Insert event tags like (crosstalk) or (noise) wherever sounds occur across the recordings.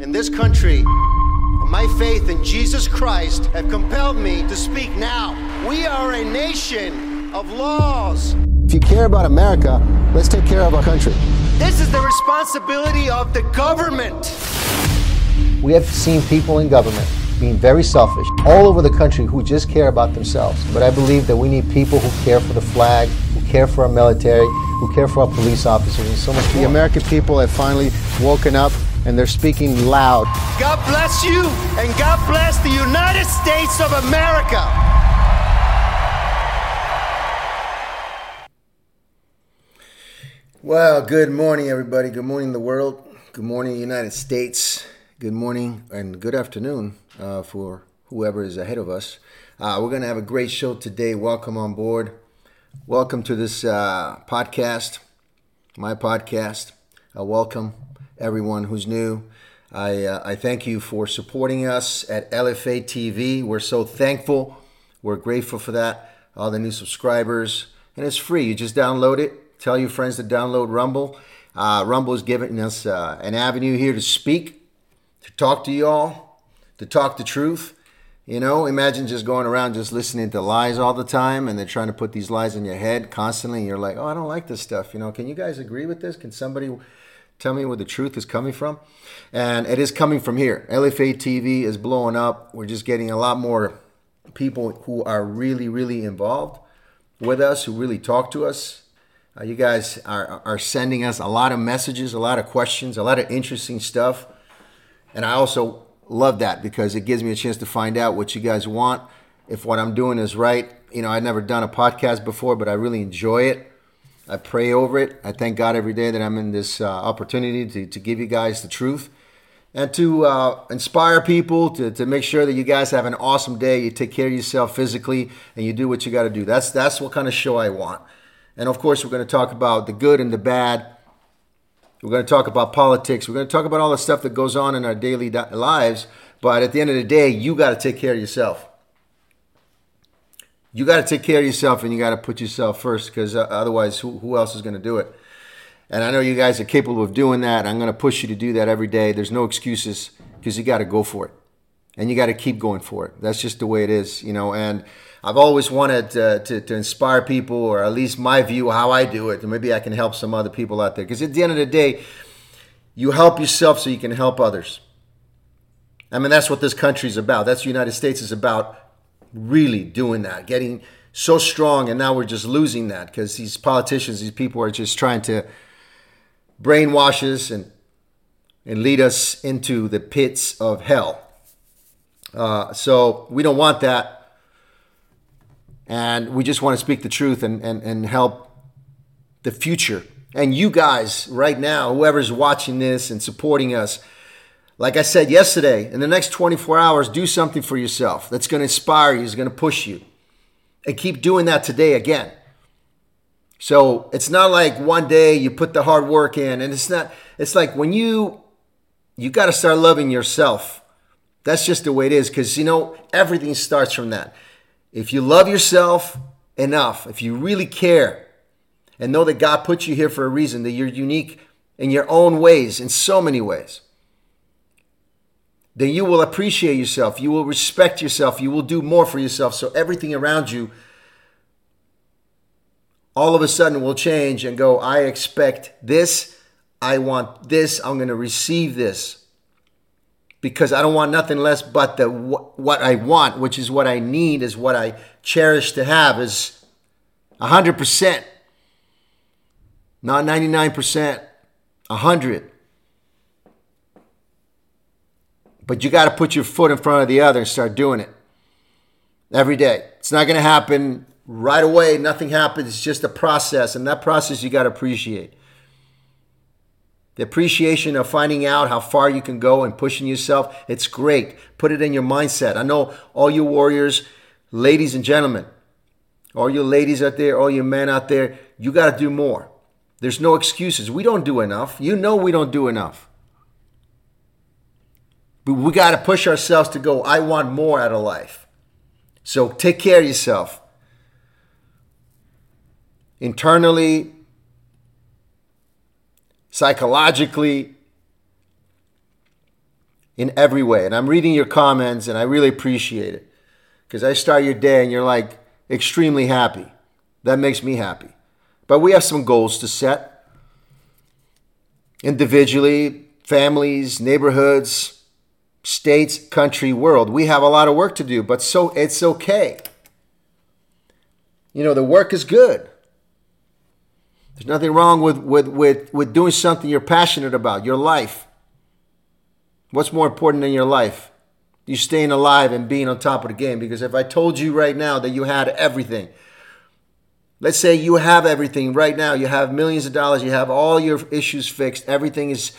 in this country, my faith in Jesus Christ have compelled me to speak now. We are a nation of laws. If you care about America, let's take care of our country. This is the responsibility of the government. We have seen people in government being very selfish all over the country who just care about themselves. But I believe that we need people who care for the flag, who care for our military, who care for our police officers, and so much more. The American people have finally woken up and they're speaking loud. God bless you and God bless the United States of America. Well, good morning, everybody. Good morning, the world. Good morning, United States. Good morning and good afternoon uh, for whoever is ahead of us. Uh, we're going to have a great show today. Welcome on board. Welcome to this uh, podcast, my podcast. Uh, welcome everyone who's new. I, uh, I thank you for supporting us at LFA TV. We're so thankful. We're grateful for that. All the new subscribers. And it's free. You just download it. Tell your friends to download Rumble. Uh, Rumble is giving us uh, an avenue here to speak, to talk to you all, to talk the truth. You know, imagine just going around just listening to lies all the time and they're trying to put these lies in your head constantly. And you're like, oh, I don't like this stuff. You know, can you guys agree with this? Can somebody tell me where the truth is coming from? And it is coming from here. LFA TV is blowing up. We're just getting a lot more people who are really, really involved with us, who really talk to us. Uh, you guys are, are sending us a lot of messages, a lot of questions, a lot of interesting stuff. And I also love that because it gives me a chance to find out what you guys want, if what I'm doing is right. You know, I've never done a podcast before, but I really enjoy it. I pray over it. I thank God every day that I'm in this uh, opportunity to, to give you guys the truth and to uh, inspire people, to, to make sure that you guys have an awesome day. You take care of yourself physically and you do what you got to do. That's, that's what kind of show I want. And of course, we're going to talk about the good and the bad. We're going to talk about politics. We're going to talk about all the stuff that goes on in our daily lives. But at the end of the day, you got to take care of yourself. You got to take care of yourself and you got to put yourself first because uh, otherwise, who, who else is going to do it? And I know you guys are capable of doing that. I'm going to push you to do that every day. There's no excuses because you got to go for it. And you got to keep going for it. That's just the way it is, you know. And I've always wanted to, to, to, inspire people, or at least my view, how I do it. And maybe I can help some other people out there. Because at the end of the day, you help yourself so you can help others. I mean, that's what this country is about. That's the United States is about really doing that, getting so strong. And now we're just losing that because these politicians, these people are just trying to brainwash us and, and lead us into the pits of hell. Uh, so we don't want that. And we just want to speak the truth and, and, and help the future. And you guys, right now, whoever's watching this and supporting us, like I said yesterday, in the next 24 hours, do something for yourself that's going to inspire you, is going to push you. And keep doing that today again. So it's not like one day you put the hard work in, and it's not, it's like when you, you got to start loving yourself. That's just the way it is because, you know, everything starts from that. If you love yourself enough, if you really care, and know that God put you here for a reason, that you're unique in your own ways, in so many ways, then you will appreciate yourself. You will respect yourself. You will do more for yourself. So everything around you all of a sudden will change and go, I expect this. I want this. I'm going to receive this because I don't want nothing less but the what I want, which is what I need, is what I cherish to have, is 100%, not 99%, 100. But you got to put your foot in front of the other and start doing it every day. It's not going to happen right away. Nothing happens. It's just a process, and that process you got to appreciate. The appreciation of finding out how far you can go and pushing yourself, it's great. Put it in your mindset. I know all you warriors, ladies and gentlemen, all you ladies out there, all you men out there, you got to do more. There's no excuses. We don't do enough. You know we don't do enough. But we got to push ourselves to go, I want more out of life. So take care of yourself. Internally, psychologically, in every way. And I'm reading your comments and I really appreciate it because I start your day and you're like extremely happy. That makes me happy. But we have some goals to set individually, families, neighborhoods, states, country, world. We have a lot of work to do, but so it's okay. You know, the work is good. There's nothing wrong with, with, with, with doing something you're passionate about, your life. What's more important than your life? You staying alive and being on top of the game. Because if I told you right now that you had everything, let's say you have everything right now, you have millions of dollars, you have all your issues fixed, everything is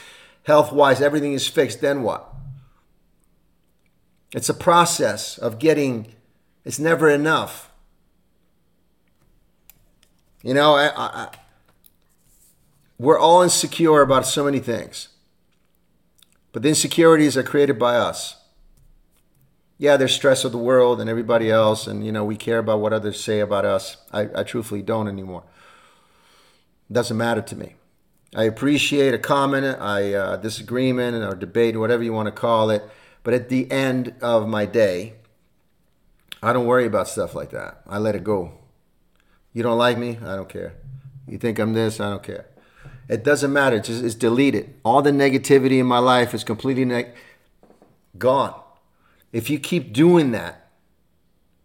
health wise, everything is fixed, then what? It's a process of getting, it's never enough. You know, I, I, we're all insecure about so many things. But the insecurities are created by us. Yeah, there's stress of the world and everybody else, and you know, we care about what others say about us. I, I truthfully don't anymore. It doesn't matter to me. I appreciate a comment, a uh, disagreement, or debate, whatever you want to call it. But at the end of my day, I don't worry about stuff like that. I let it go. You don't like me? I don't care. You think I'm this? I don't care. It doesn't matter. It's, just, it's deleted. All the negativity in my life is completely ne- gone. If you keep doing that,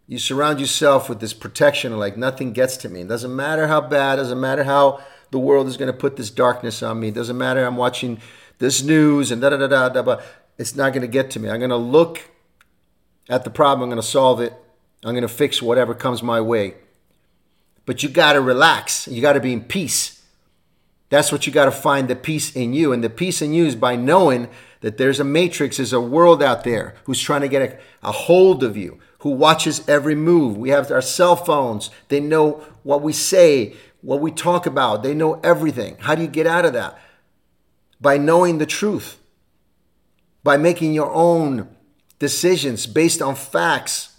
you surround yourself with this protection like nothing gets to me. It doesn't matter how bad, it doesn't matter how the world is going to put this darkness on me. It doesn't matter I'm watching this news and da da da da da. It's not going to get to me. I'm going to look at the problem. I'm going to solve it. I'm going to fix whatever comes my way. But you got to relax. You got to be in peace. That's what you got to find the peace in you. And the peace in you is by knowing that there's a matrix, there's a world out there who's trying to get a, a, hold of you, who watches every move. We have our cell phones. They know what we say, what we talk about. They know everything. How do you get out of that? By knowing the truth, by making your own decisions based on facts,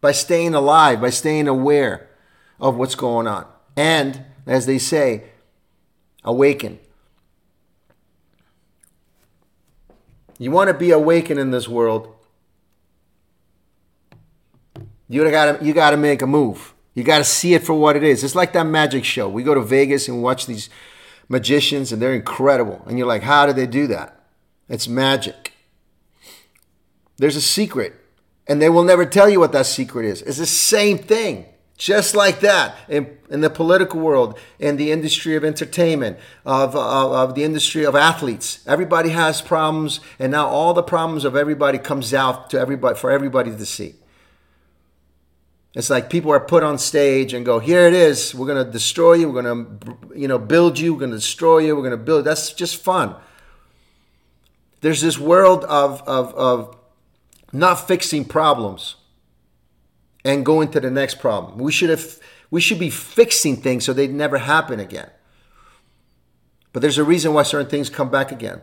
by staying alive, by staying aware of what's going on. And as they say, awaken. You want to be awakened in this world. You gotta you gotta make a move. You gotta see it for what it is. It's like that magic show. We go to Vegas and watch these magicians and they're incredible. And you're like, how do they do that? It's magic. There's a secret. And they will never tell you what that secret is. It's the same thing. Just like that, in, in the political world, in the industry of entertainment, of, of, of, the industry of athletes, everybody has problems, and now all the problems of everybody comes out to everybody for everybody to see. It's like people are put on stage and go, "Here it is. We're gonna destroy you. We're gonna, you know, build you. We're gonna destroy you. We're gonna build." That's just fun. There's this world of of, of not fixing problems and going to the next problem. We should have we should be fixing things so they never happen again. But there's a reason why certain things come back again.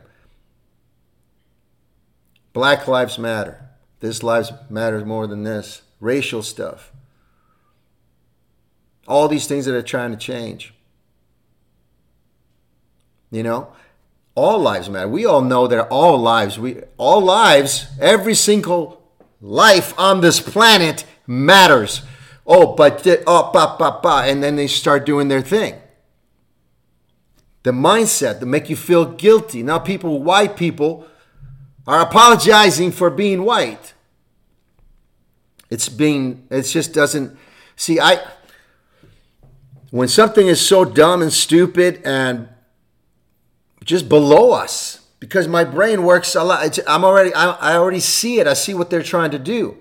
Black lives matter. This lives matters more than this. Racial stuff. All these things that are trying to change. You know, all lives matter. We all know that all lives, we all lives, every single life on this planet matters. Oh, but oh, ba, ba, ba, and then they start doing their thing. The mindset that make you feel guilty. Now, people, white people, are apologizing for being white. It's being, it just doesn't. See, I, when something is so dumb and stupid and just below us, because my brain works a lot. I'm already, I, I already see it. I see what they're trying to do.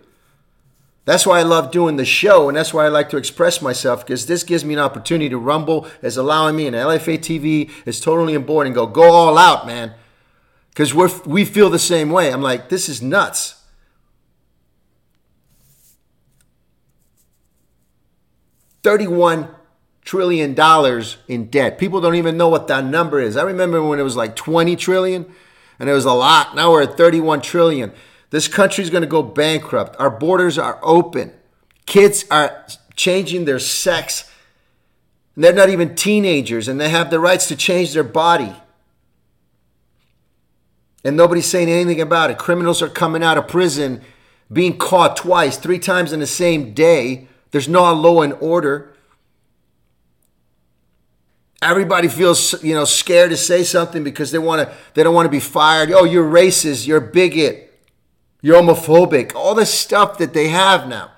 That's why I love doing the show, and that's why I like to express myself because this gives me an opportunity to rumble. It's allowing me, and LFA TV is totally on board and go go all out, man. Because we we feel the same way. I'm like, this is nuts. Thirty-one trillion dollars in debt. People don't even know what that number is. I remember when it was like twenty trillion, and it was a lot. Now we're at thirty-one trillion. This country is going to go bankrupt. Our borders are open. Kids are changing their sex. They're not even teenagers and they have the rights to change their body. And nobody's saying anything about it. Criminals are coming out of prison, being caught twice, three times in the same day. There's no law and order. Everybody feels, you know, scared to say something because they want to they don't want to be fired. Oh, you're racist, you're bigot, you're homophobic. All the stuff that they have now.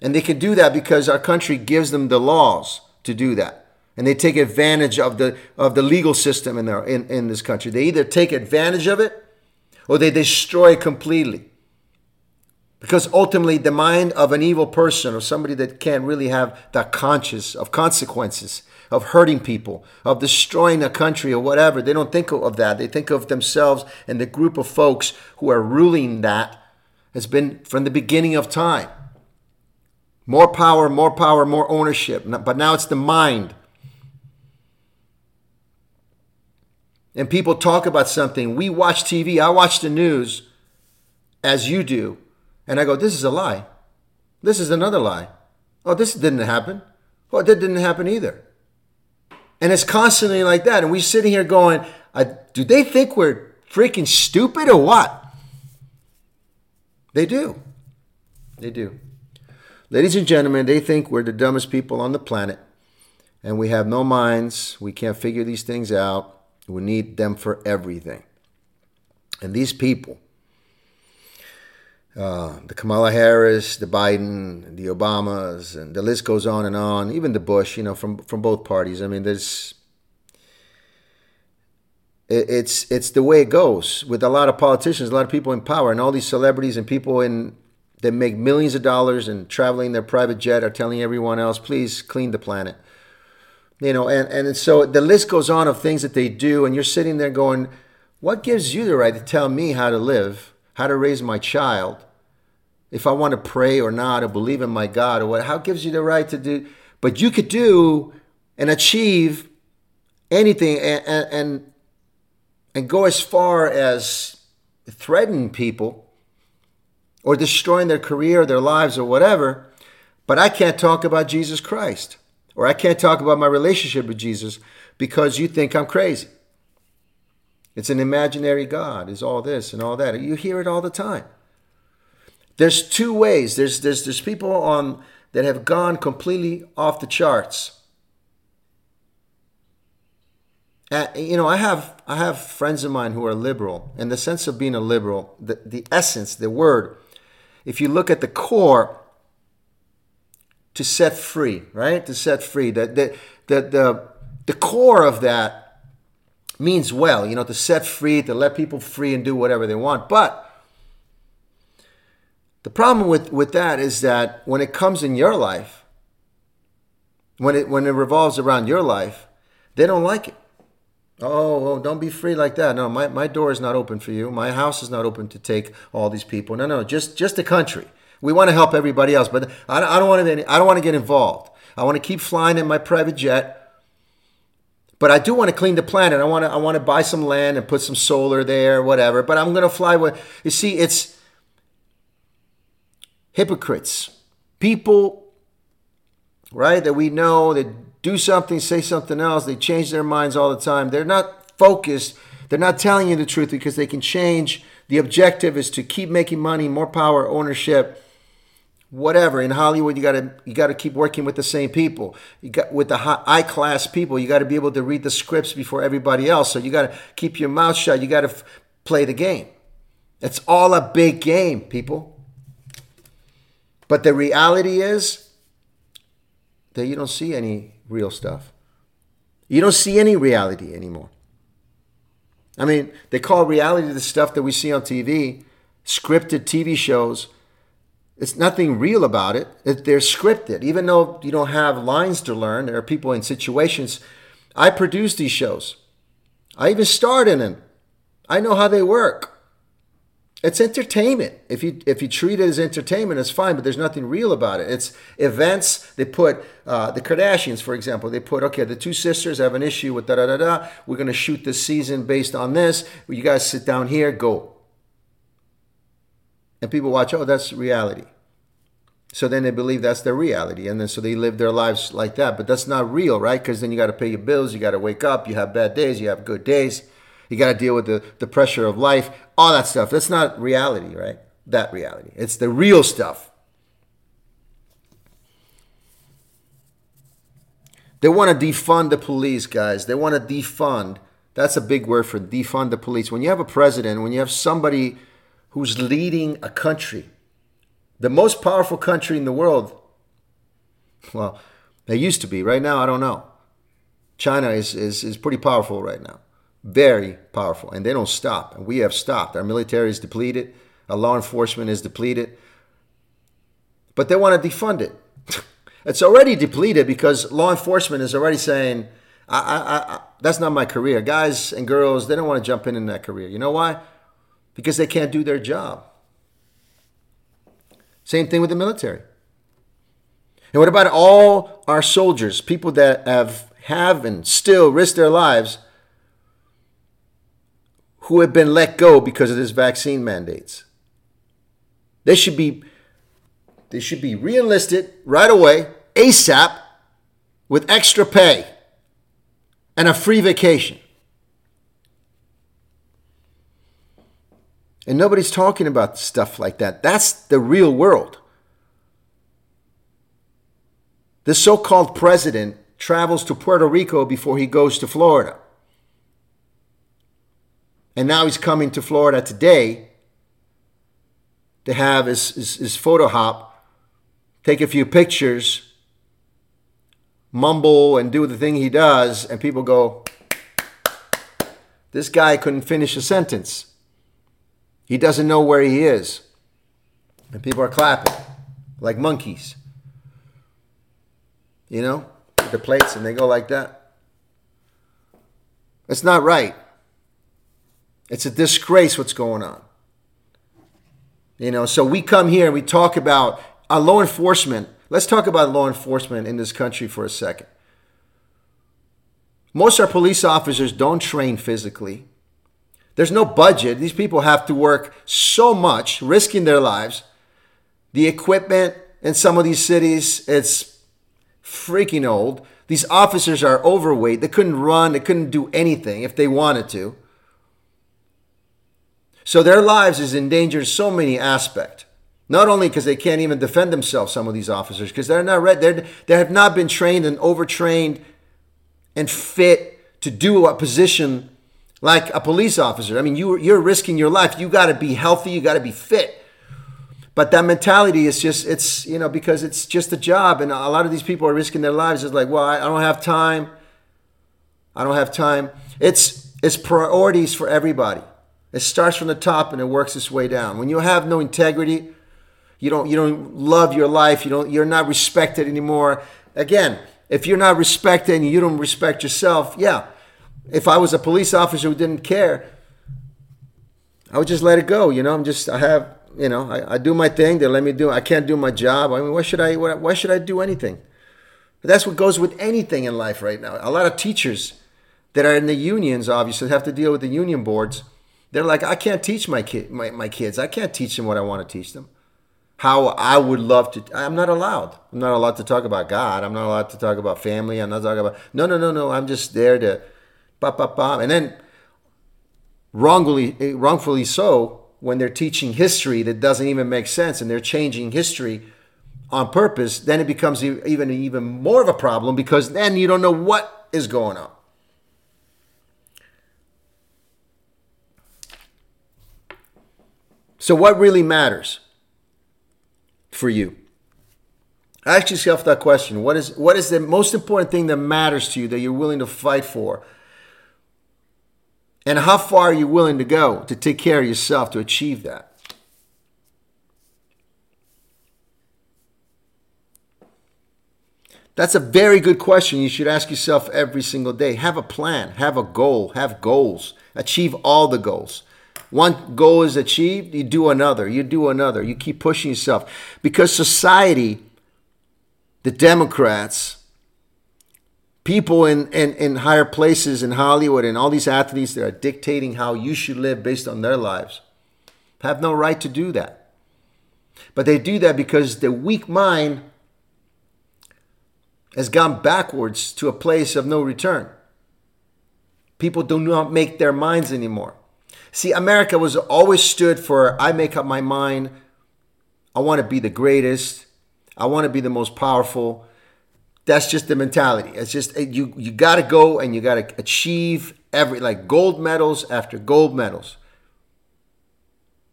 And they can do that because our country gives them the laws to do that. And they take advantage of the of the legal system in their in, in this country. They either take advantage of it or they destroy it completely. Because ultimately, the mind of an evil person or somebody that can't really have that conscious of consequences, of hurting people, of destroying a country or whatever, they don't think of that. They think of themselves and the group of folks who are ruling that has been from the beginning of time. More power, more power, more ownership. But now it's the mind. And people talk about something. We watch TV, I watch the news as you do and I go, this is a lie. This is another lie. Oh, this didn't happen. Oh, that didn't happen either. And it's constantly like that. And we're sitting here going, do they think we're freaking stupid or what? They do. They do. Ladies and gentlemen, they think we're the dumbest people on the planet and we have no minds. We can't figure these things out. We need them for everything. And these people, uh, the Kamala Harris, the Biden, the Obamas, and the list goes on and on. Even the Bush, you know, from from both parties. I mean, there's it, it's it's the way it goes with a lot of politicians, a lot of people in power, and all these celebrities and people in that make millions of dollars and traveling their private jet are telling everyone else, please clean the planet. You know, and and so the list goes on of things that they do, and you're sitting there going, what gives you the right to tell me how to live, how to raise my child? If I want to pray or not, or believe in my God, or what, how gives you the right to do? But you could do and achieve anything and, and, and go as far as threatening people or destroying their career, their lives, or whatever. But I can't talk about Jesus Christ, or I can't talk about my relationship with Jesus because you think I'm crazy. It's an imaginary God, is all this and all that. You hear it all the time. There's two ways. There's there's there's people on that have gone completely off the charts. Uh, you know, I have I have friends of mine who are liberal. In the sense of being a liberal, the, the essence, the word, if you look at the core, to set free, right? To set free. The the the the, the core of that means well, you know, to set free, to let people free and do whatever they want. But the problem with, with that is that when it comes in your life, when it when it revolves around your life, they don't like it. Oh, oh, don't be free like that. No, my, my door is not open for you. My house is not open to take all these people. No, no, just just the country. We want to help everybody else, but I, I don't want to. I don't want to get involved. I want to keep flying in my private jet, but I do want to clean the planet. I want to. I want to buy some land and put some solar there, whatever. But I'm going to fly with. You see, it's hypocrites, people, right, that we know that do something, say something else, they change their minds all the time. They're not focused, they're not telling you the truth because they can change. The objective is to keep making money, more power, ownership, whatever. In Hollywood, you gotta you gotta keep working with the same people. You got with the high class people, you got to be able to read the scripts before everybody else. So you got to keep your mouth shut. You got to f- play the game. It's all a big game, people. But the reality is that you don't see any real stuff. You don't see any reality anymore. I mean, they call reality the stuff that we see on TV, scripted TV shows. It's nothing real about it. They're scripted. Even though you don't have lines to learn, there are people in situations. I produce these shows. I even starred in them. I know how they work. It's entertainment. If you if you treat it as entertainment, it's fine. But there's nothing real about it. It's events. They put uh, the Kardashians, for example. They put okay, the two sisters have an issue with da da da da. We're gonna shoot this season based on this. You guys sit down here, go. And people watch. Oh, that's reality. So then they believe that's their reality, and then so they live their lives like that. But that's not real, right? Because then you got to pay your bills. You got to wake up. You have bad days. You have good days. You got to deal with the, the pressure of life, all that stuff. That's not reality, right? That reality. It's the real stuff. They want to defund the police, guys. They want to defund. That's a big word for defund the police. When you have a president, when you have somebody who's leading a country, the most powerful country in the world, well, they used to be. Right now, I don't know. China is, is, is pretty powerful right now. Very powerful. And they don't stop. And we have stopped. Our military is depleted. Our law enforcement is depleted. But they want to defund it. (laughs) it's already depleted because law enforcement is already saying, I, I, I, that's not my career. Guys and girls, they don't want to jump in in that career. You know why? Because they can't do their job. Same thing with the military. And what about all our soldiers, people that have have and still risk their lives who have been let go because of this vaccine mandates? They should be they should be reenlisted right away, ASAP, with extra pay and a free vacation. And nobody's talking about stuff like that. That's the real world. The so called president travels to Puerto Rico before he goes to Florida. And now he's coming to Florida today to have his, his, his photo hop, take a few pictures, mumble, and do the thing he does, and people go, This guy couldn't finish a sentence. He doesn't know where he is. And people are clapping like monkeys. You know, the plates and they go like that. It's not right. It's a disgrace what's going on. You know, so we come here and we talk about our law enforcement. Let's talk about law enforcement in this country for a second. Most of our police officers don't train physically. There's no budget. These people have to work so much, risking their lives. The equipment in some of these cities, it's freaking old. These officers are overweight. They couldn't run, they couldn't do anything if they wanted to. So their lives is in danger in so many aspects. Not only because they can't even defend themselves, some of these officers, because they're not ready, they're, they have not been trained and overtrained and fit to do a position like a police officer. I mean, you, you're risking your life. You got to be healthy. You got to be fit. But that mentality is just, it's, you know, because it's just a job. And a lot of these people are risking their lives. It's like, well, I, I don't have time. I don't have time. It's, it's priorities for everybody. It starts from the top and it works its way down. When you have no integrity, you don't, you don't love your life. You don't, you're not respected anymore. Again, if you're not respected and you don't respect yourself, yeah, if I was a police officer who didn't care, I would just let it go. You know, I'm just I have you know I, I do my thing. They let me do. I can't do my job. I mean, why should I? Why should I do anything? But that's what goes with anything in life right now. A lot of teachers that are in the unions obviously have to deal with the union boards. They're like, I can't teach my kid my, my kids. I can't teach them what I want to teach them. How I would love to. I'm not allowed. I'm not allowed to talk about God. I'm not allowed to talk about family. I'm not talking about. No, no, no, no. I'm just there to Bah, bah, bah. And then wrongfully, wrongfully so, when they're teaching history that doesn't even make sense and they're changing history on purpose, then it becomes even even more of a problem because then you don't know what is going on. So what really matters for you? Ask yourself that question. What is what is the most important thing that matters to you that you're willing to fight for? And how far are you willing to go to take care of yourself to achieve that? That's a very good question you should ask yourself every single day. Have a plan, have a goal, have goals, achieve all the goals. One goal is achieved, you do another, you do another, you keep pushing yourself. Because society, the Democrats, people in, in, in higher places in Hollywood and all these athletes that are dictating how you should live based on their lives have no right to do that. But they do that because the weak mind has gone backwards to a place of no return. People do not make their minds anymore. See, America was always stood for I make up my mind. I want to be the greatest. I want to be the most powerful. That's just the mentality. It's just eh, you you got to go and you got to achieve every like gold medals after gold medals.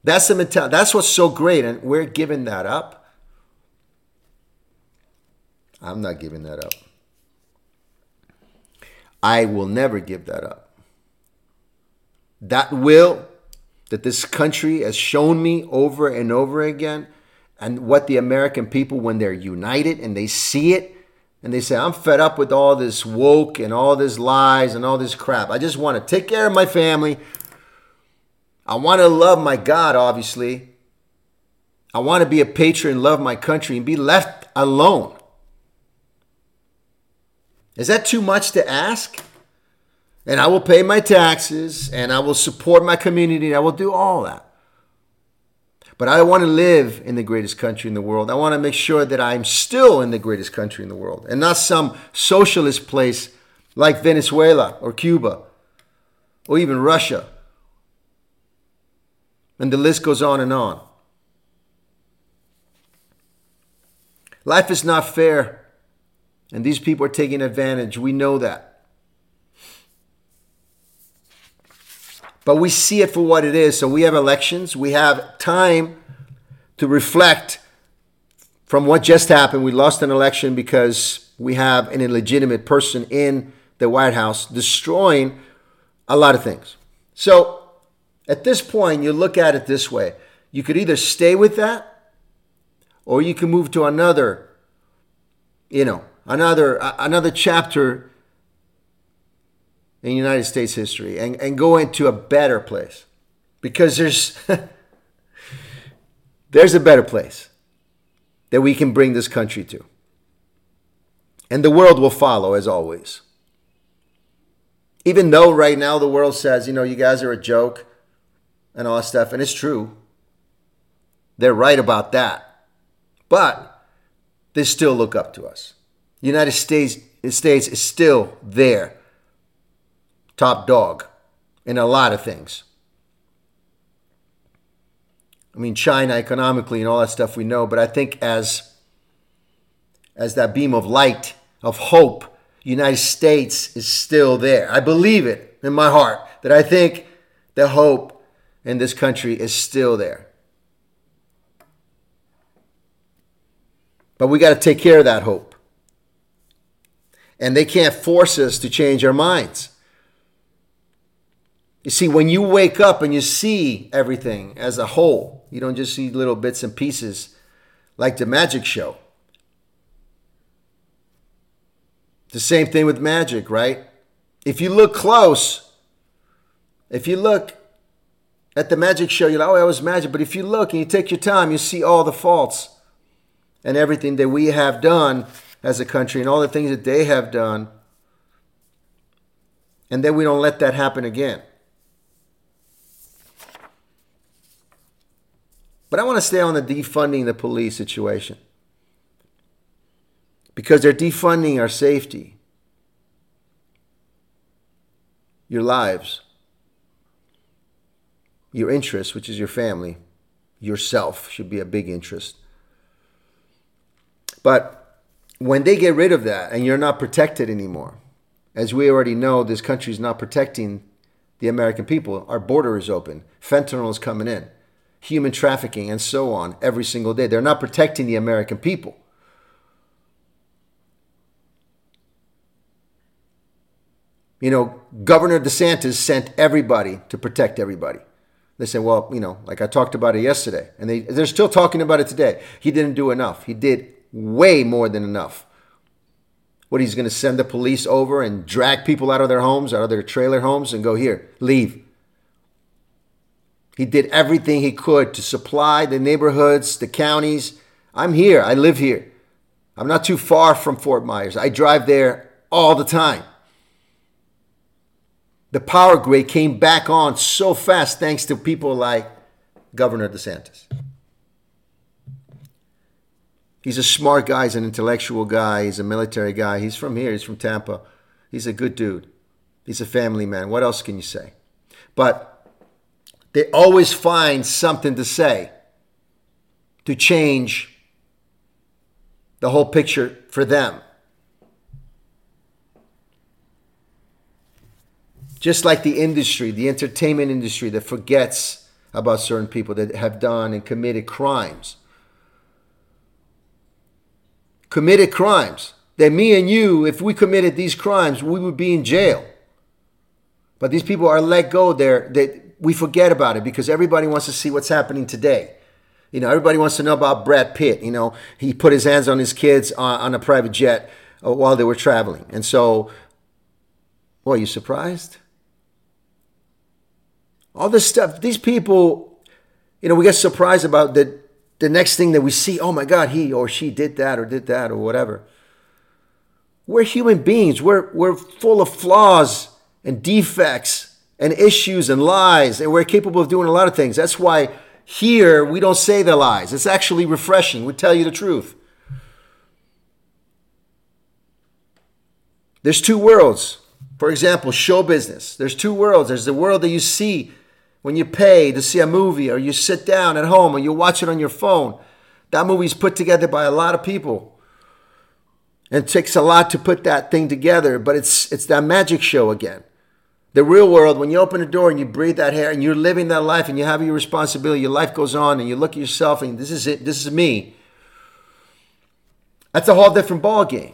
That's the mentality. That's what's so great and we're giving that up. I'm not giving that up. I will never give that up. That will that this country has shown me over and over again, and what the American people, when they're united and they see it, and they say, I'm fed up with all this woke and all this lies and all this crap. I just want to take care of my family. I want to love my God, obviously. I want to be a patriot and love my country and be left alone. Is that too much to ask? And I will pay my taxes and I will support my community. and I will do all that. But I want to live in the greatest country in the world. I want to make sure that I'm still in the greatest country in the world and not some socialist place like Venezuela or Cuba or even Russia. And the list goes on and on. Life is not fair, and these people are taking advantage. We know that. But we see it for what it is. So we have elections, we have time to reflect from what just happened. We lost an election because we have an illegitimate person in the White House destroying a lot of things. So at this point, you look at it this way you could either stay with that or you can move to another, you know, another another chapter in United States history and, and go into a better place. Because there's (laughs) there's a better place that we can bring this country to. And the world will follow as always. Even though right now the world says, you know, you guys are a joke and all that stuff, and it's true. They're right about that. But they still look up to us. United States, States is still there top dog in a lot of things. I mean, China economically and all that stuff we know, but I think as as that beam of light of hope, United States is still there. I believe it in my heart that I think the hope in this country is still there. But we got to take care of that hope. And they can't force us to change our minds. You see, when you wake up and you see everything as a whole, you don't just see little bits and pieces like the magic show. The same thing with magic, right? If you look close, if you look at the magic show, you're like, oh, that was magic. But if you look and you take your time, you see all the faults and everything that we have done as a country and all the things that they have done. And then we don't let that happen again. But I want to stay on the defunding the police situation because they're defunding our safety, your lives, your interests, which is your family, yourself should be a big interest. But when they get rid of that and you're not protected anymore, as we already know, this country is not protecting the American people. Our border is open. Fentanyl is coming in human trafficking, and so on every single day. They're not protecting the American people. You know, Governor DeSantis sent everybody to protect everybody. They said, well, you know, like I talked about it yesterday, and they, they're still talking about it today. He didn't do enough. He did way more than enough. What, he's going to send the police over and drag people out of their homes, out of their trailer homes, and go, here, leave. He did everything he could to supply the neighborhoods, the counties. I'm here. I live here. I'm not too far from Fort Myers. I drive there all the time. The power grid came back on so fast thanks to people like Governor DeSantis. He's a smart guy, he's an intellectual guy, he's a military guy. He's from here, he's from Tampa. He's a good dude. He's a family man. What else can you say? But they always find something to say to change the whole picture for them. Just like the industry, the entertainment industry that forgets about certain people that have done and committed crimes. Committed crimes. That me and you, if we committed these crimes, we would be in jail. But these people are let go there that we forget about it because everybody wants to see what's happening today. You know, everybody wants to know about Brad Pitt. You know, he put his hands on his kids on, on a private jet uh, while they were traveling. And so, well, you surprised? All this stuff, these people, you know, we get surprised about the, the next thing that we see. Oh my God, he or she did that or did that or whatever. We're human beings. We're, we're full of flaws and defects and issues and lies, and we're capable of doing a lot of things. That's why here we don't say the lies. It's actually refreshing. We tell you the truth. There's two worlds. For example, show business. There's two worlds. There's the world that you see when you pay to see a movie or you sit down at home or you watch it on your phone. That movie's put together by a lot of people. And it takes a lot to put that thing together, but it's it's that magic show again. The real world, when you open the door and you breathe that air and you're living that life and you have your responsibility, your life goes on and you look at yourself and this is it, this is me. That's a whole different ball game.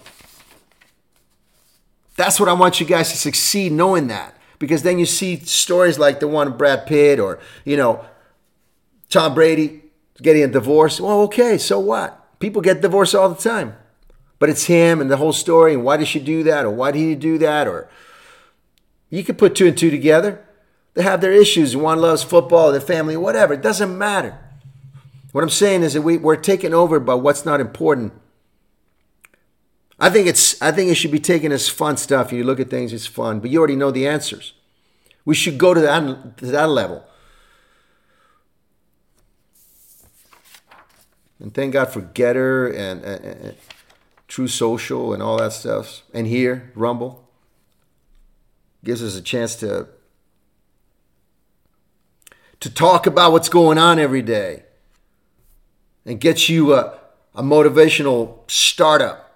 That's what I want you guys to succeed knowing that. Because then you see stories like the one of Brad Pitt or, you know, Tom Brady getting a divorce. Well, okay, so what? People get divorced all the time. But it's him and the whole story and why did she do that or why did he do that or you can put two and two together. They have their issues. One loves football, their family, whatever. It doesn't matter. What I'm saying is that we, we're taken over by what's not important. I think it's I think it should be taken as fun stuff. You look at things, it's fun, but you already know the answers. We should go to that to that level. And thank God for Gettr and, and, and Truth Social and all that stuff. And here, Rumble gives us a chance to to talk about what's going on every day and get you a, a motivational startup.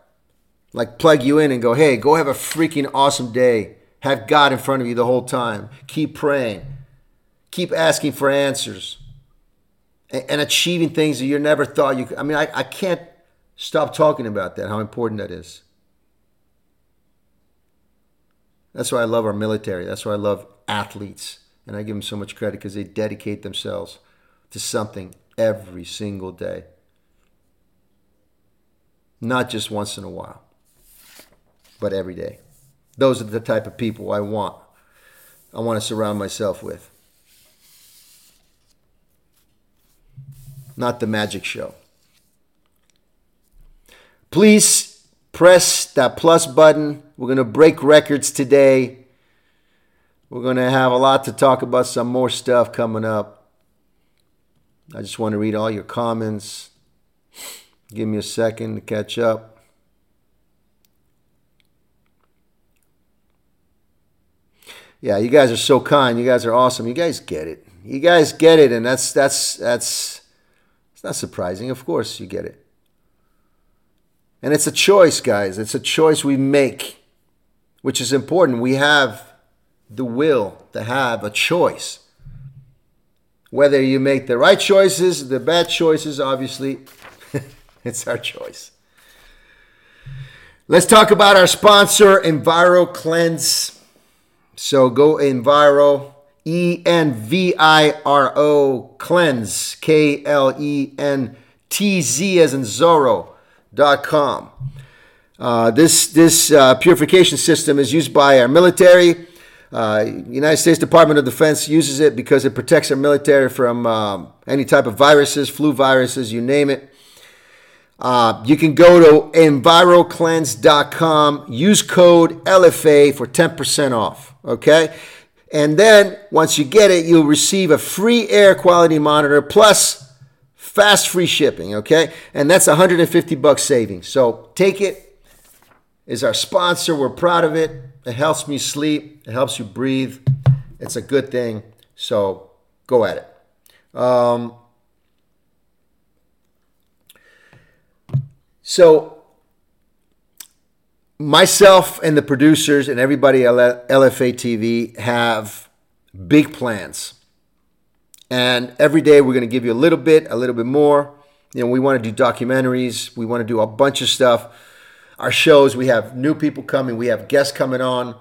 Like plug you in and go hey go have a freaking awesome day. Have god in front of you the whole time. Keep praying. Keep asking for answers and, and achieving things that you never thought you could. I mean I, I can't stop talking about that how important that is That's why I love our military. That's why I love athletes. And I give them so much credit because they dedicate themselves to something every single day. Not just once in a while, but every day. Those are the type of people I want. I want to surround myself with. Not the magic show. Please press that plus button. We're going to break records today. We're going to have a lot to talk about, some more stuff coming up. I just want to read all your comments. Give me a second to catch up. Yeah, you guys are so kind. You guys are awesome. You guys get it. You guys get it, and that's that's that's it's not surprising. Of course, you get it. And it's a choice, guys. It's a choice we make, which is important. We have the will to have a choice. Whether you make the right choices, the bad choices, obviously, (laughs) it's our choice. Let's talk about our sponsor, EnviroKlenz. So go Enviro, E N V I R O, Klenz, K L E N T Z as in Zorro Uh, this this uh, purification system is used by our military. Uh, United States Department of Defense uses it because it protects our military from um, any type of viruses, flu viruses, you name it. Uh, you can go to enviroklenz.com, use code LFA for 10% off. Okay? And then once you get it, you'll receive a free air quality monitor plus Fast free shipping, okay? And that's 150 bucks savings. So take it. Is our sponsor. We're proud of it. It helps me sleep. It helps you breathe. It's a good thing. So go at it. Um, so myself and the producers and everybody at LFA TV have big plans. And every day we're going to give you a little bit, a little bit more. You know, we want to do documentaries. We want to do a bunch of stuff. Our shows, we have new people coming. We have guests coming on.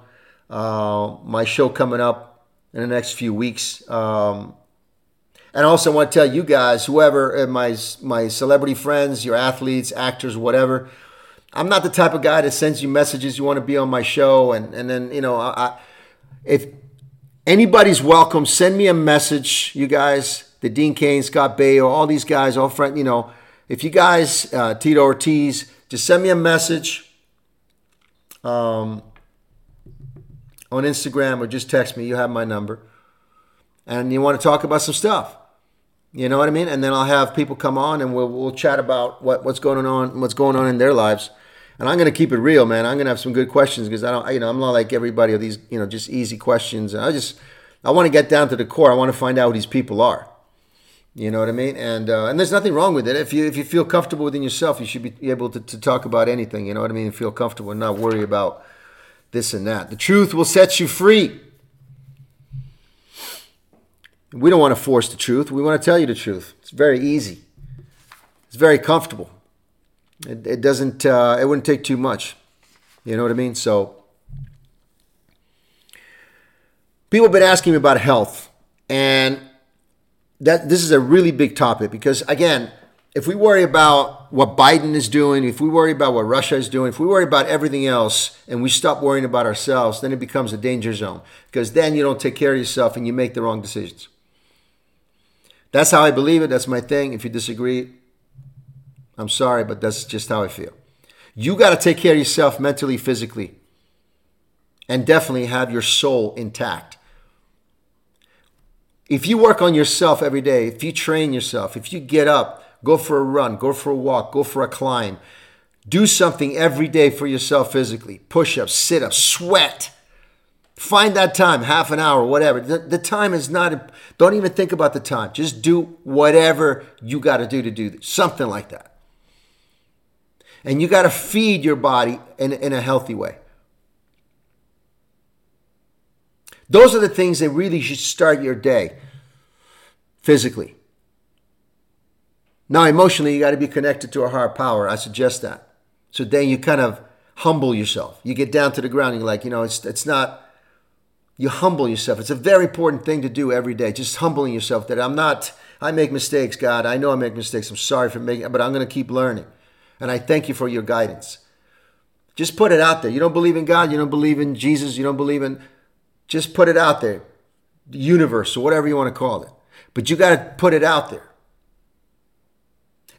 Uh, my show coming up in the next few weeks. Um, and also want to tell you guys, whoever, uh, my, my celebrity friends, your athletes, actors, whatever, I'm not the type of guy that sends you messages you want to be on my show. And, and then, you know, I, if anybody's welcome, send me a message, you guys, the Dean Cain, Scott Baio, all these guys, all friend, you know, if you guys, uh, Tito Ortiz, just send me a message um, on Instagram or just text me. You have my number. And you want to talk about some stuff. You know what I mean? And then I'll have people come on and we'll, we'll chat about what, what's going on, what's going on in their lives and I'm going to keep it real, man. I'm going to have some good questions because I don't, you know, I'm not like everybody of these, you know, just easy questions. And I just, I want to get down to the core. I want to find out who these people are. You know what I mean? And uh, and there's nothing wrong with it. If you if you feel comfortable within yourself, you should be able to, to talk about anything. You know what I mean? And feel comfortable and not worry about this and that. The truth will set you free. We don't want to force the truth. We want to tell you the truth. It's very easy. It's very comfortable. It, it doesn't. Uh, it wouldn't take too much. You know what I mean? So people have been asking me about health, and that this is a really big topic because again, if we worry about what Biden is doing, if we worry about what Russia is doing, if we worry about everything else and we stop worrying about ourselves, then it becomes a danger zone because then you don't take care of yourself and you make the wrong decisions. That's how I believe it. That's my thing. If you disagree, I'm sorry, but that's just how I feel. You got to take care of yourself mentally, physically, and definitely have your soul intact. If you work on yourself every day, if you train yourself, if you get up, go for a run, go for a walk, go for a climb, do something every day for yourself physically push ups, sit ups, sweat. Find that time, half an hour, whatever. The, the, time is not, don't even think about the time. Just do whatever you got to do to do this. Something like that. And you got to feed your body in, in a healthy way. Those are the things that really should start your day physically. Now, emotionally, you got to be connected to a higher power. I suggest that. So then you kind of humble yourself. You get down to the ground. you're like, you know, it's it's not. You humble yourself. It's a very important thing to do every day. Just humbling yourself. That I'm not. I make mistakes, God. I know I make mistakes. I'm sorry for making, but I'm going to keep learning. And I thank you for your guidance. Just put it out there. You don't believe in God, you don't believe in Jesus, you don't believe in, just put it out there. The universe, or whatever you want to call it. But you got to put it out there.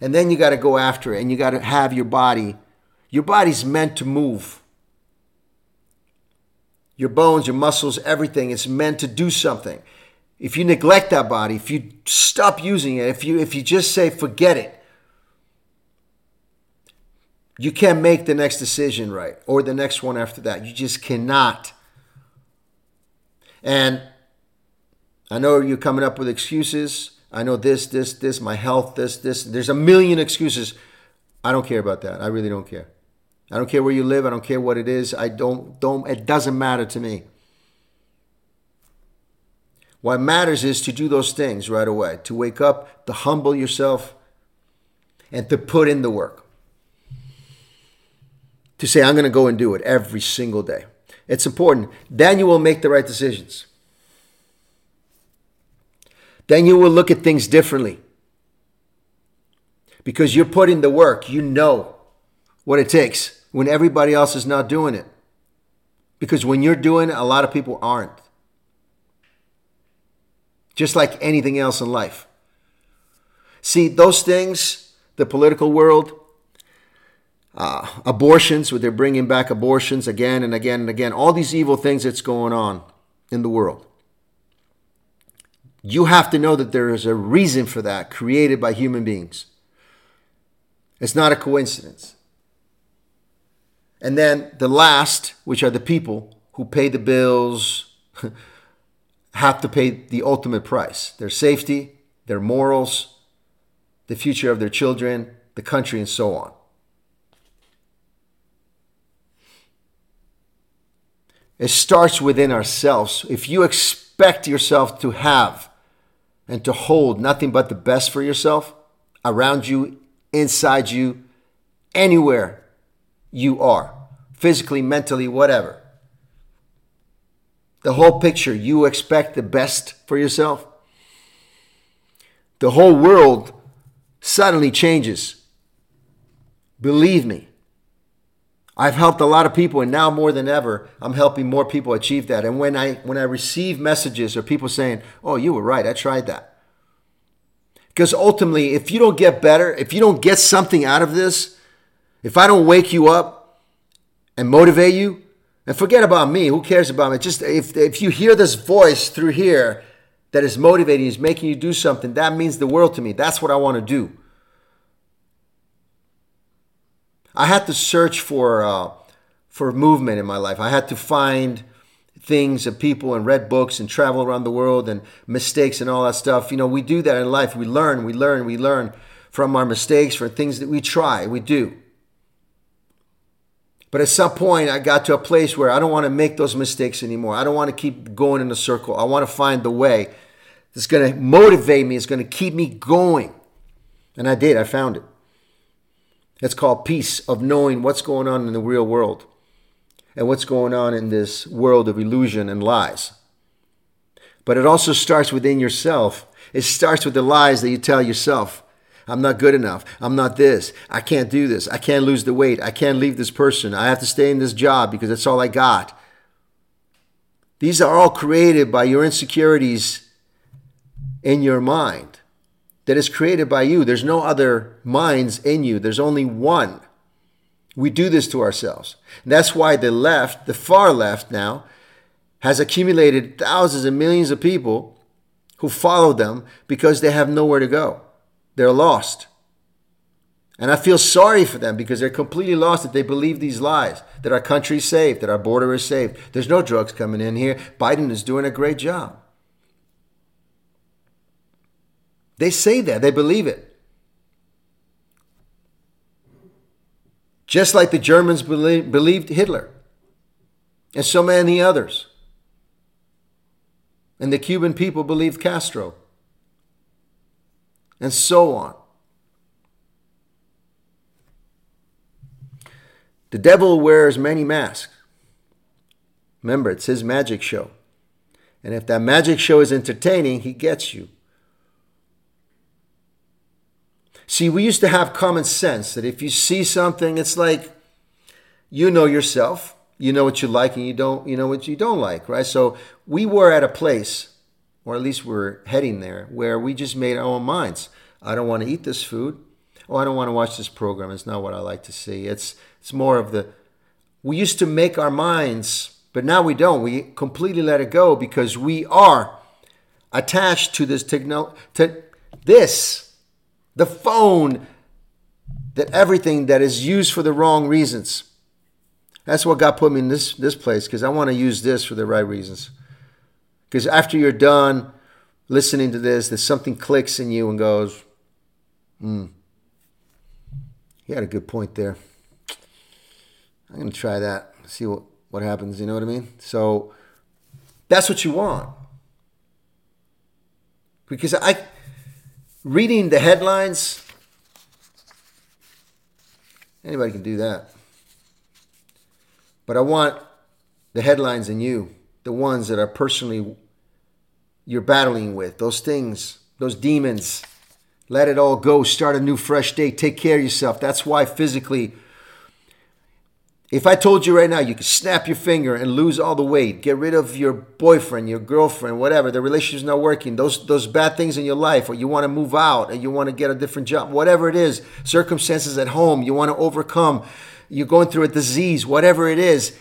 And then you got to go after it and you got to have your body. Your body's meant to move. Your bones, your muscles, everything is meant to do something. If you neglect that body, if you stop using it, if you if you just say forget it, you can't make the next decision right or the next one after that. You just cannot. And I know you're coming up with excuses. I know this, this, this, my health, this, this. There's a million excuses. I don't care about that. I really don't care. I don't care where you live. I don't care what it is. I don't, don't, it doesn't matter to me. What matters is to do those things right away, to wake up, to humble yourself, and to put in the work to say, I'm going to go and do it every single day. It's important. Then you will make the right decisions. Then you will look at things differently. Because you're putting the work, you know what it takes when everybody else is not doing it. Because when you're doing it, a lot of people aren't. Just like anything else in life. See, those things, the political world, uh, abortions, where they're bringing back abortions again and again and again, all these evil things that's going on in the world. You have to know that there is a reason for that created by human beings. It's not a coincidence. And then the last, which are the people who pay the bills (laughs) have to pay the ultimate price their safety, their morals, the future of their children, the country, and so on. It starts within ourselves. If you expect yourself to have and to hold nothing but the best for yourself around you, inside you, anywhere you are, physically, mentally, whatever. The whole picture, you expect the best for yourself. The whole world suddenly changes. Believe me. I've helped a lot of people and now more than ever I'm helping more people achieve that. And when I when I receive messages or people saying, "Oh, you were right. I tried that." Because ultimately, if you don't get better, if you don't get something out of this, if I don't wake you up and motivate you, and forget about me, who cares about me? Just if if you hear this voice through here that is motivating, is making you do something, that means the world to me. That's what I want to do. I had to search for uh, for movement in my life. I had to find things and people and read books and travel around the world and mistakes and all that stuff. You know, we do that in life. We learn, we learn, we learn from our mistakes, from things that we try, we do. But at some point, I got to a place where I don't want to make those mistakes anymore. I don't want to keep going in a circle. I want to find the way that's going to motivate me, it's going to keep me going. And I did, I found it. It's called peace of knowing what's going on in the real world and what's going on in this world of illusion and lies. But it also starts within yourself. It starts with the lies that you tell yourself. I'm not good enough. I'm not this. I can't do this. I can't lose the weight. I can't leave this person. I have to stay in this job because that's all I got. These are all created by your insecurities in your mind that is created by you. There's no other minds in you, there's only one. We do this to ourselves. And that's why the left, the far left now, has accumulated thousands and millions of people who follow them because they have nowhere to go. They're lost. And I feel sorry for them because they're completely lost that they believe these lies that our country's safe, that our border is safe. There's no drugs coming in here. Biden is doing a great job. They say that, they believe it. Just like the Germans believe, believed Hitler and so many others. And the Cuban people believed Castro. And so on. The devil wears many masks. Remember, it's his magic show. And if that magic show is entertaining, he gets you. See, we used to have common sense that if you see something, it's like you know yourself, you know what you like and you don't, you know what you don't like, right? So we were at a place, or at least we're heading there, where we just made our own minds. I don't want to eat this food. Oh, I don't want to watch this program. It's not what I like to see. It's it's more of the we used to make our minds, but now we don't. We completely let it go because we are attached to this technology to this the phone, that everything that is used for the wrong reasons. That's what God put me in this, this place because I want to use this for the right reasons. Because after you're done listening to this, that something clicks in you and goes, hmm, he had a good point there. I'm going to try that, see what, what happens. You know what I mean? So that's what you want. Because I, reading the headlines, anybody can do that. But I want the headlines in you, the ones that are personally you're battling with, those things, those demons. Let it all go. Start a new, fresh day. Take care of yourself. That's why physically if I told you right now you could snap your finger and lose all the weight, get rid of your boyfriend, your girlfriend, whatever, the relationship's not working, those those bad things in your life, or you want to move out and you want to get a different job, whatever it is, circumstances at home, you want to overcome, you're going through a disease, whatever it is,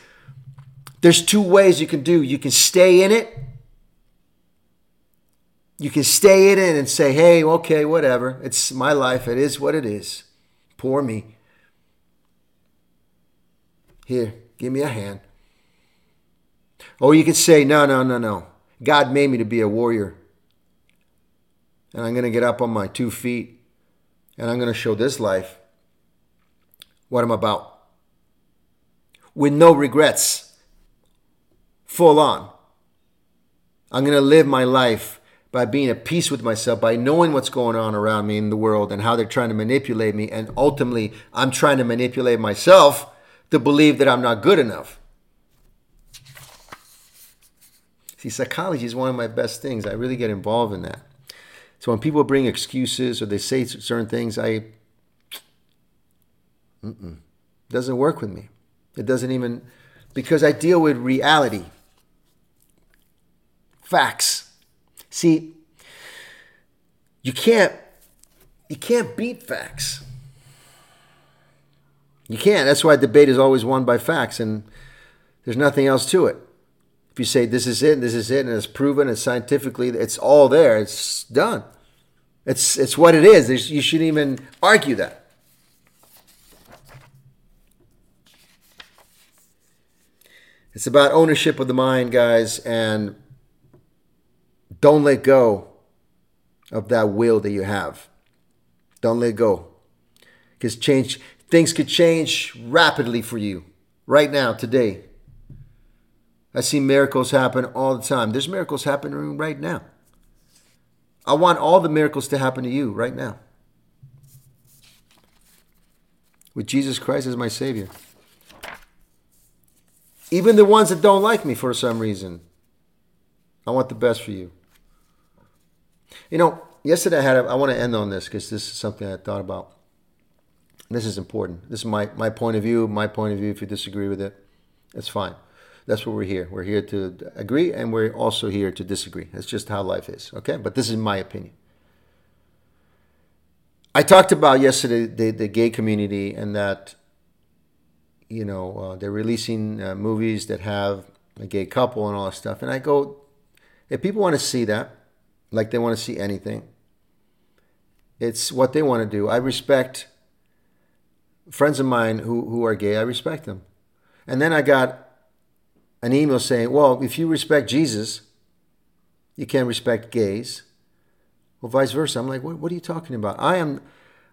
there's two ways you can do. You can stay in it. You can stay in it and say, hey, okay, whatever. It's my life. It is what it is. Poor me. Here, give me a hand. Or you could say, no, no, no, no. God made me to be a warrior. And I'm going to get up on my two feet and I'm going to show this life what I'm about. With no regrets, full on. I'm going to live my life by being at peace with myself, by knowing what's going on around me in the world and how they're trying to manipulate me. And ultimately, I'm trying to manipulate myself to believe that I'm not good enough. See, psychology is one of my best things. I really get involved in that. So when people bring excuses or they say certain things, I mm-mm, doesn't work with me. It doesn't even because I deal with reality, facts. See, you can't you can't beat facts. You can't. That's why debate is always won by facts, and there's nothing else to it. If you say this is it, this is it, and it's proven, it's scientifically, it's all there, it's done. It's it's what it is. There's, you shouldn't even argue that. It's about ownership of the mind, guys, and don't let go of that will that you have. Don't let go. Because change things could change rapidly for you right now, today. I see miracles happen all the time. There's miracles happening right now. I want all the miracles to happen to you right now. With Jesus Christ as my Savior. Even the ones that don't like me for some reason. I want the best for you. You know, yesterday I had, a, I want to end on this because this is something I thought about. This is important. This is my, my point of view, my point of view. If you disagree with it, it's fine. That's what we're here. We're here to agree and we're also here to disagree. That's just how life is, okay? But this is my opinion. I talked about yesterday the, the gay community and that, you know, uh, they're releasing uh, movies that have a gay couple and all that stuff. And I go, if people want to see that, like they want to see anything, it's what they want to do. I respect friends of mine who, who are gay, I respect them. And then I got an email saying, well, if you respect Jesus, you can't respect gays. Well, vice versa. I'm like, what, what are you talking about? I am,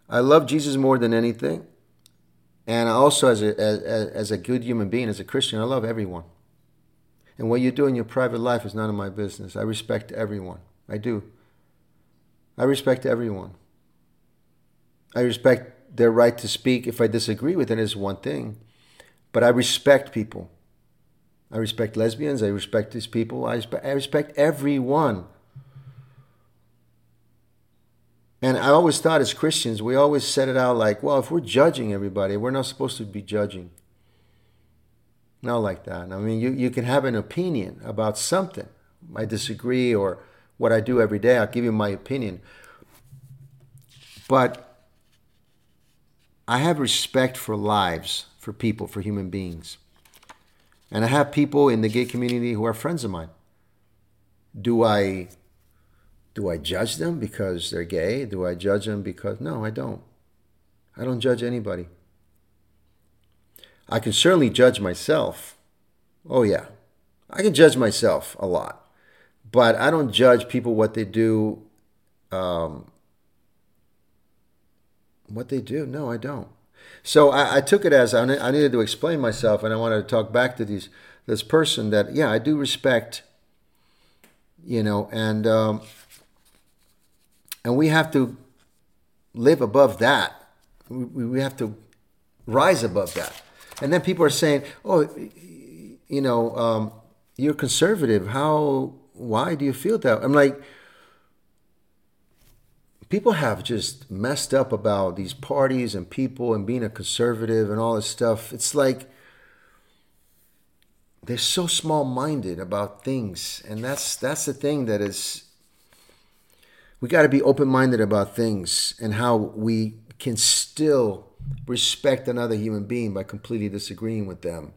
I love Jesus more than anything. And also, as a, as, as a good human being, as a Christian, I love everyone. And what you do in your private life is none of my business. I respect everyone. I do. I respect everyone. I respect their right to speak. If I disagree with it, is one thing. But I respect people. I respect lesbians. I respect these people. I respect, I respect everyone. And I always thought as Christians, we always set it out like, well, if we're judging everybody, we're not supposed to be judging. Not like that. I mean, you, you can have an opinion about something. I disagree or what I do every day. I'll give you my opinion. But I have respect for lives, for people, for human beings. And I have people in the gay community who are friends of mine. Do I do I judge them because they're gay? Do I judge them because no, I don't. I don't judge anybody. I can certainly judge myself. Oh yeah. I can judge myself a lot. But I don't judge people what they do um, what they do. No, I don't. So I, I took it as I, I, needed to explain myself, and I wanted to talk back to these this person that yeah I do respect, you know, and um, and we have to live above that. We, we have to rise above that. And then people are saying, oh, you know, um, you're conservative. How? Why do you feel that? I'm like people have just messed up about these parties and people and being a conservative and all this stuff. It's like they're so small-minded about things, and that's that's the thing that is. We got to be open-minded about things and how we can still respect another human being by completely disagreeing with them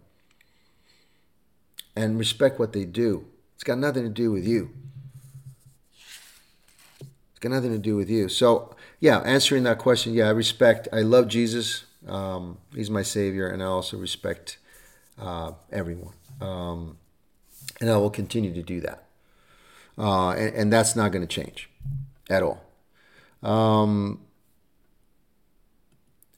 and respect what they do. It's got nothing to do with you got nothing to do with you. So, yeah, answering that question, yeah, I respect, I love Jesus. Um, he's my Savior, and I also respect uh, everyone. Um, And I will continue to do that. Uh, and, and, that's not going to change at all. Um,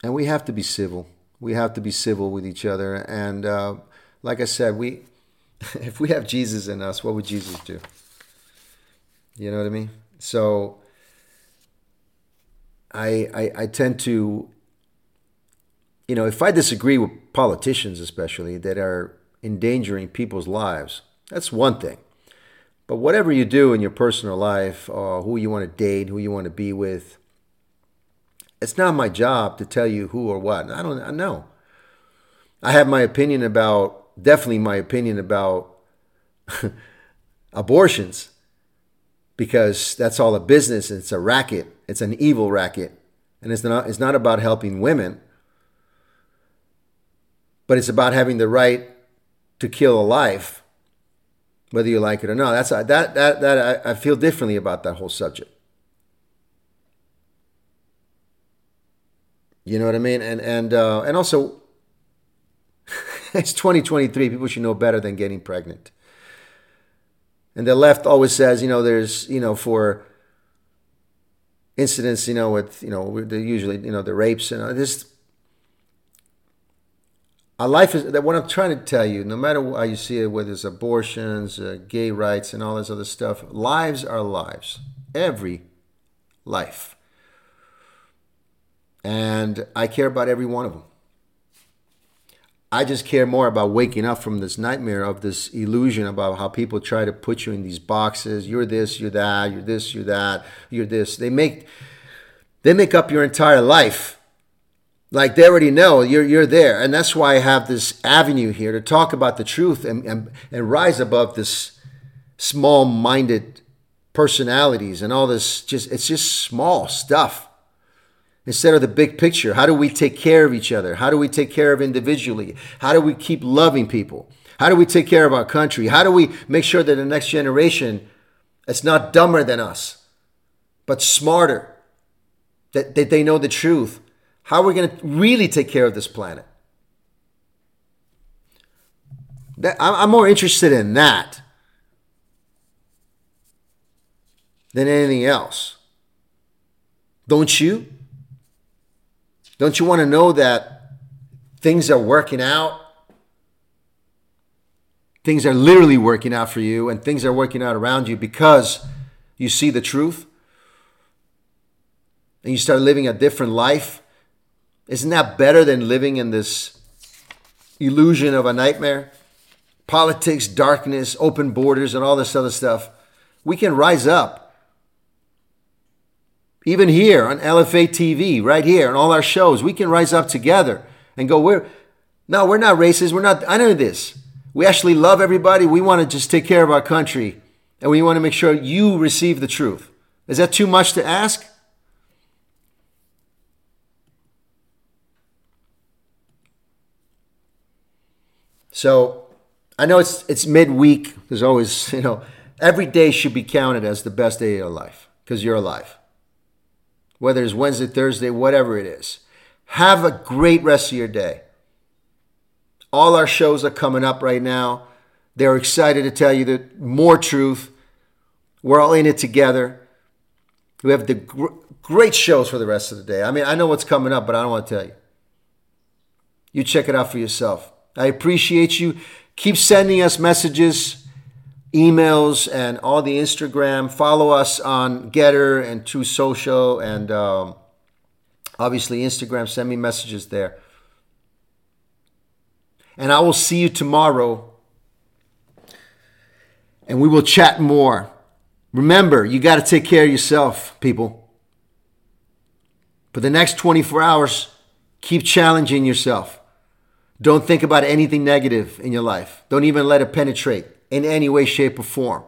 and we have to be civil. We have to be civil with each other. And uh, like I said, we (laughs) if we have Jesus in us, what would Jesus do? You know what I mean? So I, I, I tend to, you know, if I disagree with politicians, especially that are endangering people's lives, that's one thing. But whatever you do in your personal life, or who you want to date, who you want to be with, it's not my job to tell you who or what. I don't I know. I have my opinion about definitely my opinion about (laughs) abortions because that's all a business. It's a racket. It's an evil racket, and it's not. It's not about helping women, but it's about having the right to kill a life, whether you like it or not. That's that that that I, I feel differently about that whole subject. You know what I mean? And and uh, and also, (laughs) it's 2023. People should know better than getting pregnant. And the left always says, you know, there's, you know, for incidents, you know, with, you know, the usually, you know, the rapes and this. A life is that what I'm trying to tell you, no matter how you see it, whether it's abortions, uh, gay rights, and all this other stuff, lives are lives. Every life. And I care about every one of them. I just care more about waking up from this nightmare of this illusion about how people try to put you in these boxes. You're this, you're that, you're this, you're that, you're this. They make they make up your entire life. Like they already know you're you're there. And that's why I have this avenue here to talk about the truth and, and, and rise above this small-minded personalities and all this just it's just small stuff instead of the big picture. How do we take care of each other? How do we take care of individually? How do we keep loving people? How do we take care of our country? How do we make sure that the next generation is not dumber than us, but smarter, that, that they know the truth? How are we going to really take care of this planet? That, I'm more interested in that than anything else. Don't you? Don't you want to know that things are working out? Things are literally working out for you, and things are working out around you because you see the truth and you start living a different life. Isn't that better than living in this illusion of a nightmare? Politics, darkness, open borders, and all this other stuff. We can rise up even here on LFA TV, right here, on all our shows, we can rise up together and go, we're, no, we're not racist. We're not, I know this. We actually love everybody. We want to just take care of our country and we want to make sure you receive the truth. Is that too much to ask? So I know it's it's midweek. There's always, you know, every day should be counted as the best day of your life because you're alive whether it's Wednesday, Thursday, whatever it is. Have a great rest of your day. All our shows are coming up right now. They're excited to tell you that more truth. We're all in it together. We have the gr- great shows for the rest of the day. I mean, I know what's coming up, but I don't want to tell you. You check it out for yourself. I appreciate you. Keep sending us messages emails and all the Instagram. Follow us on Gettr and Truth Social and um, obviously Instagram. Send me messages there. And I will see you tomorrow and we will chat more. Remember, you got to take care of yourself, people. For the next 24 hours, keep challenging yourself. Don't think about anything negative in your life. Don't even let it penetrate in any way, shape, or form.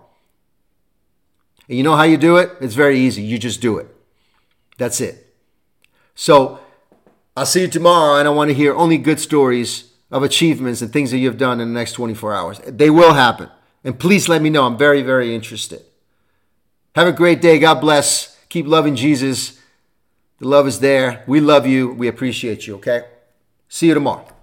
And you know how you do it? It's very easy. You just do it. That's it. So I'll see you tomorrow, and I want to hear only good stories of achievements and things that you've done in the next 24 hours. They will happen. And please let me know. I'm very, very interested. Have a great day. God bless. Keep loving Jesus. The love is there. We love you. We appreciate you, okay? See you tomorrow.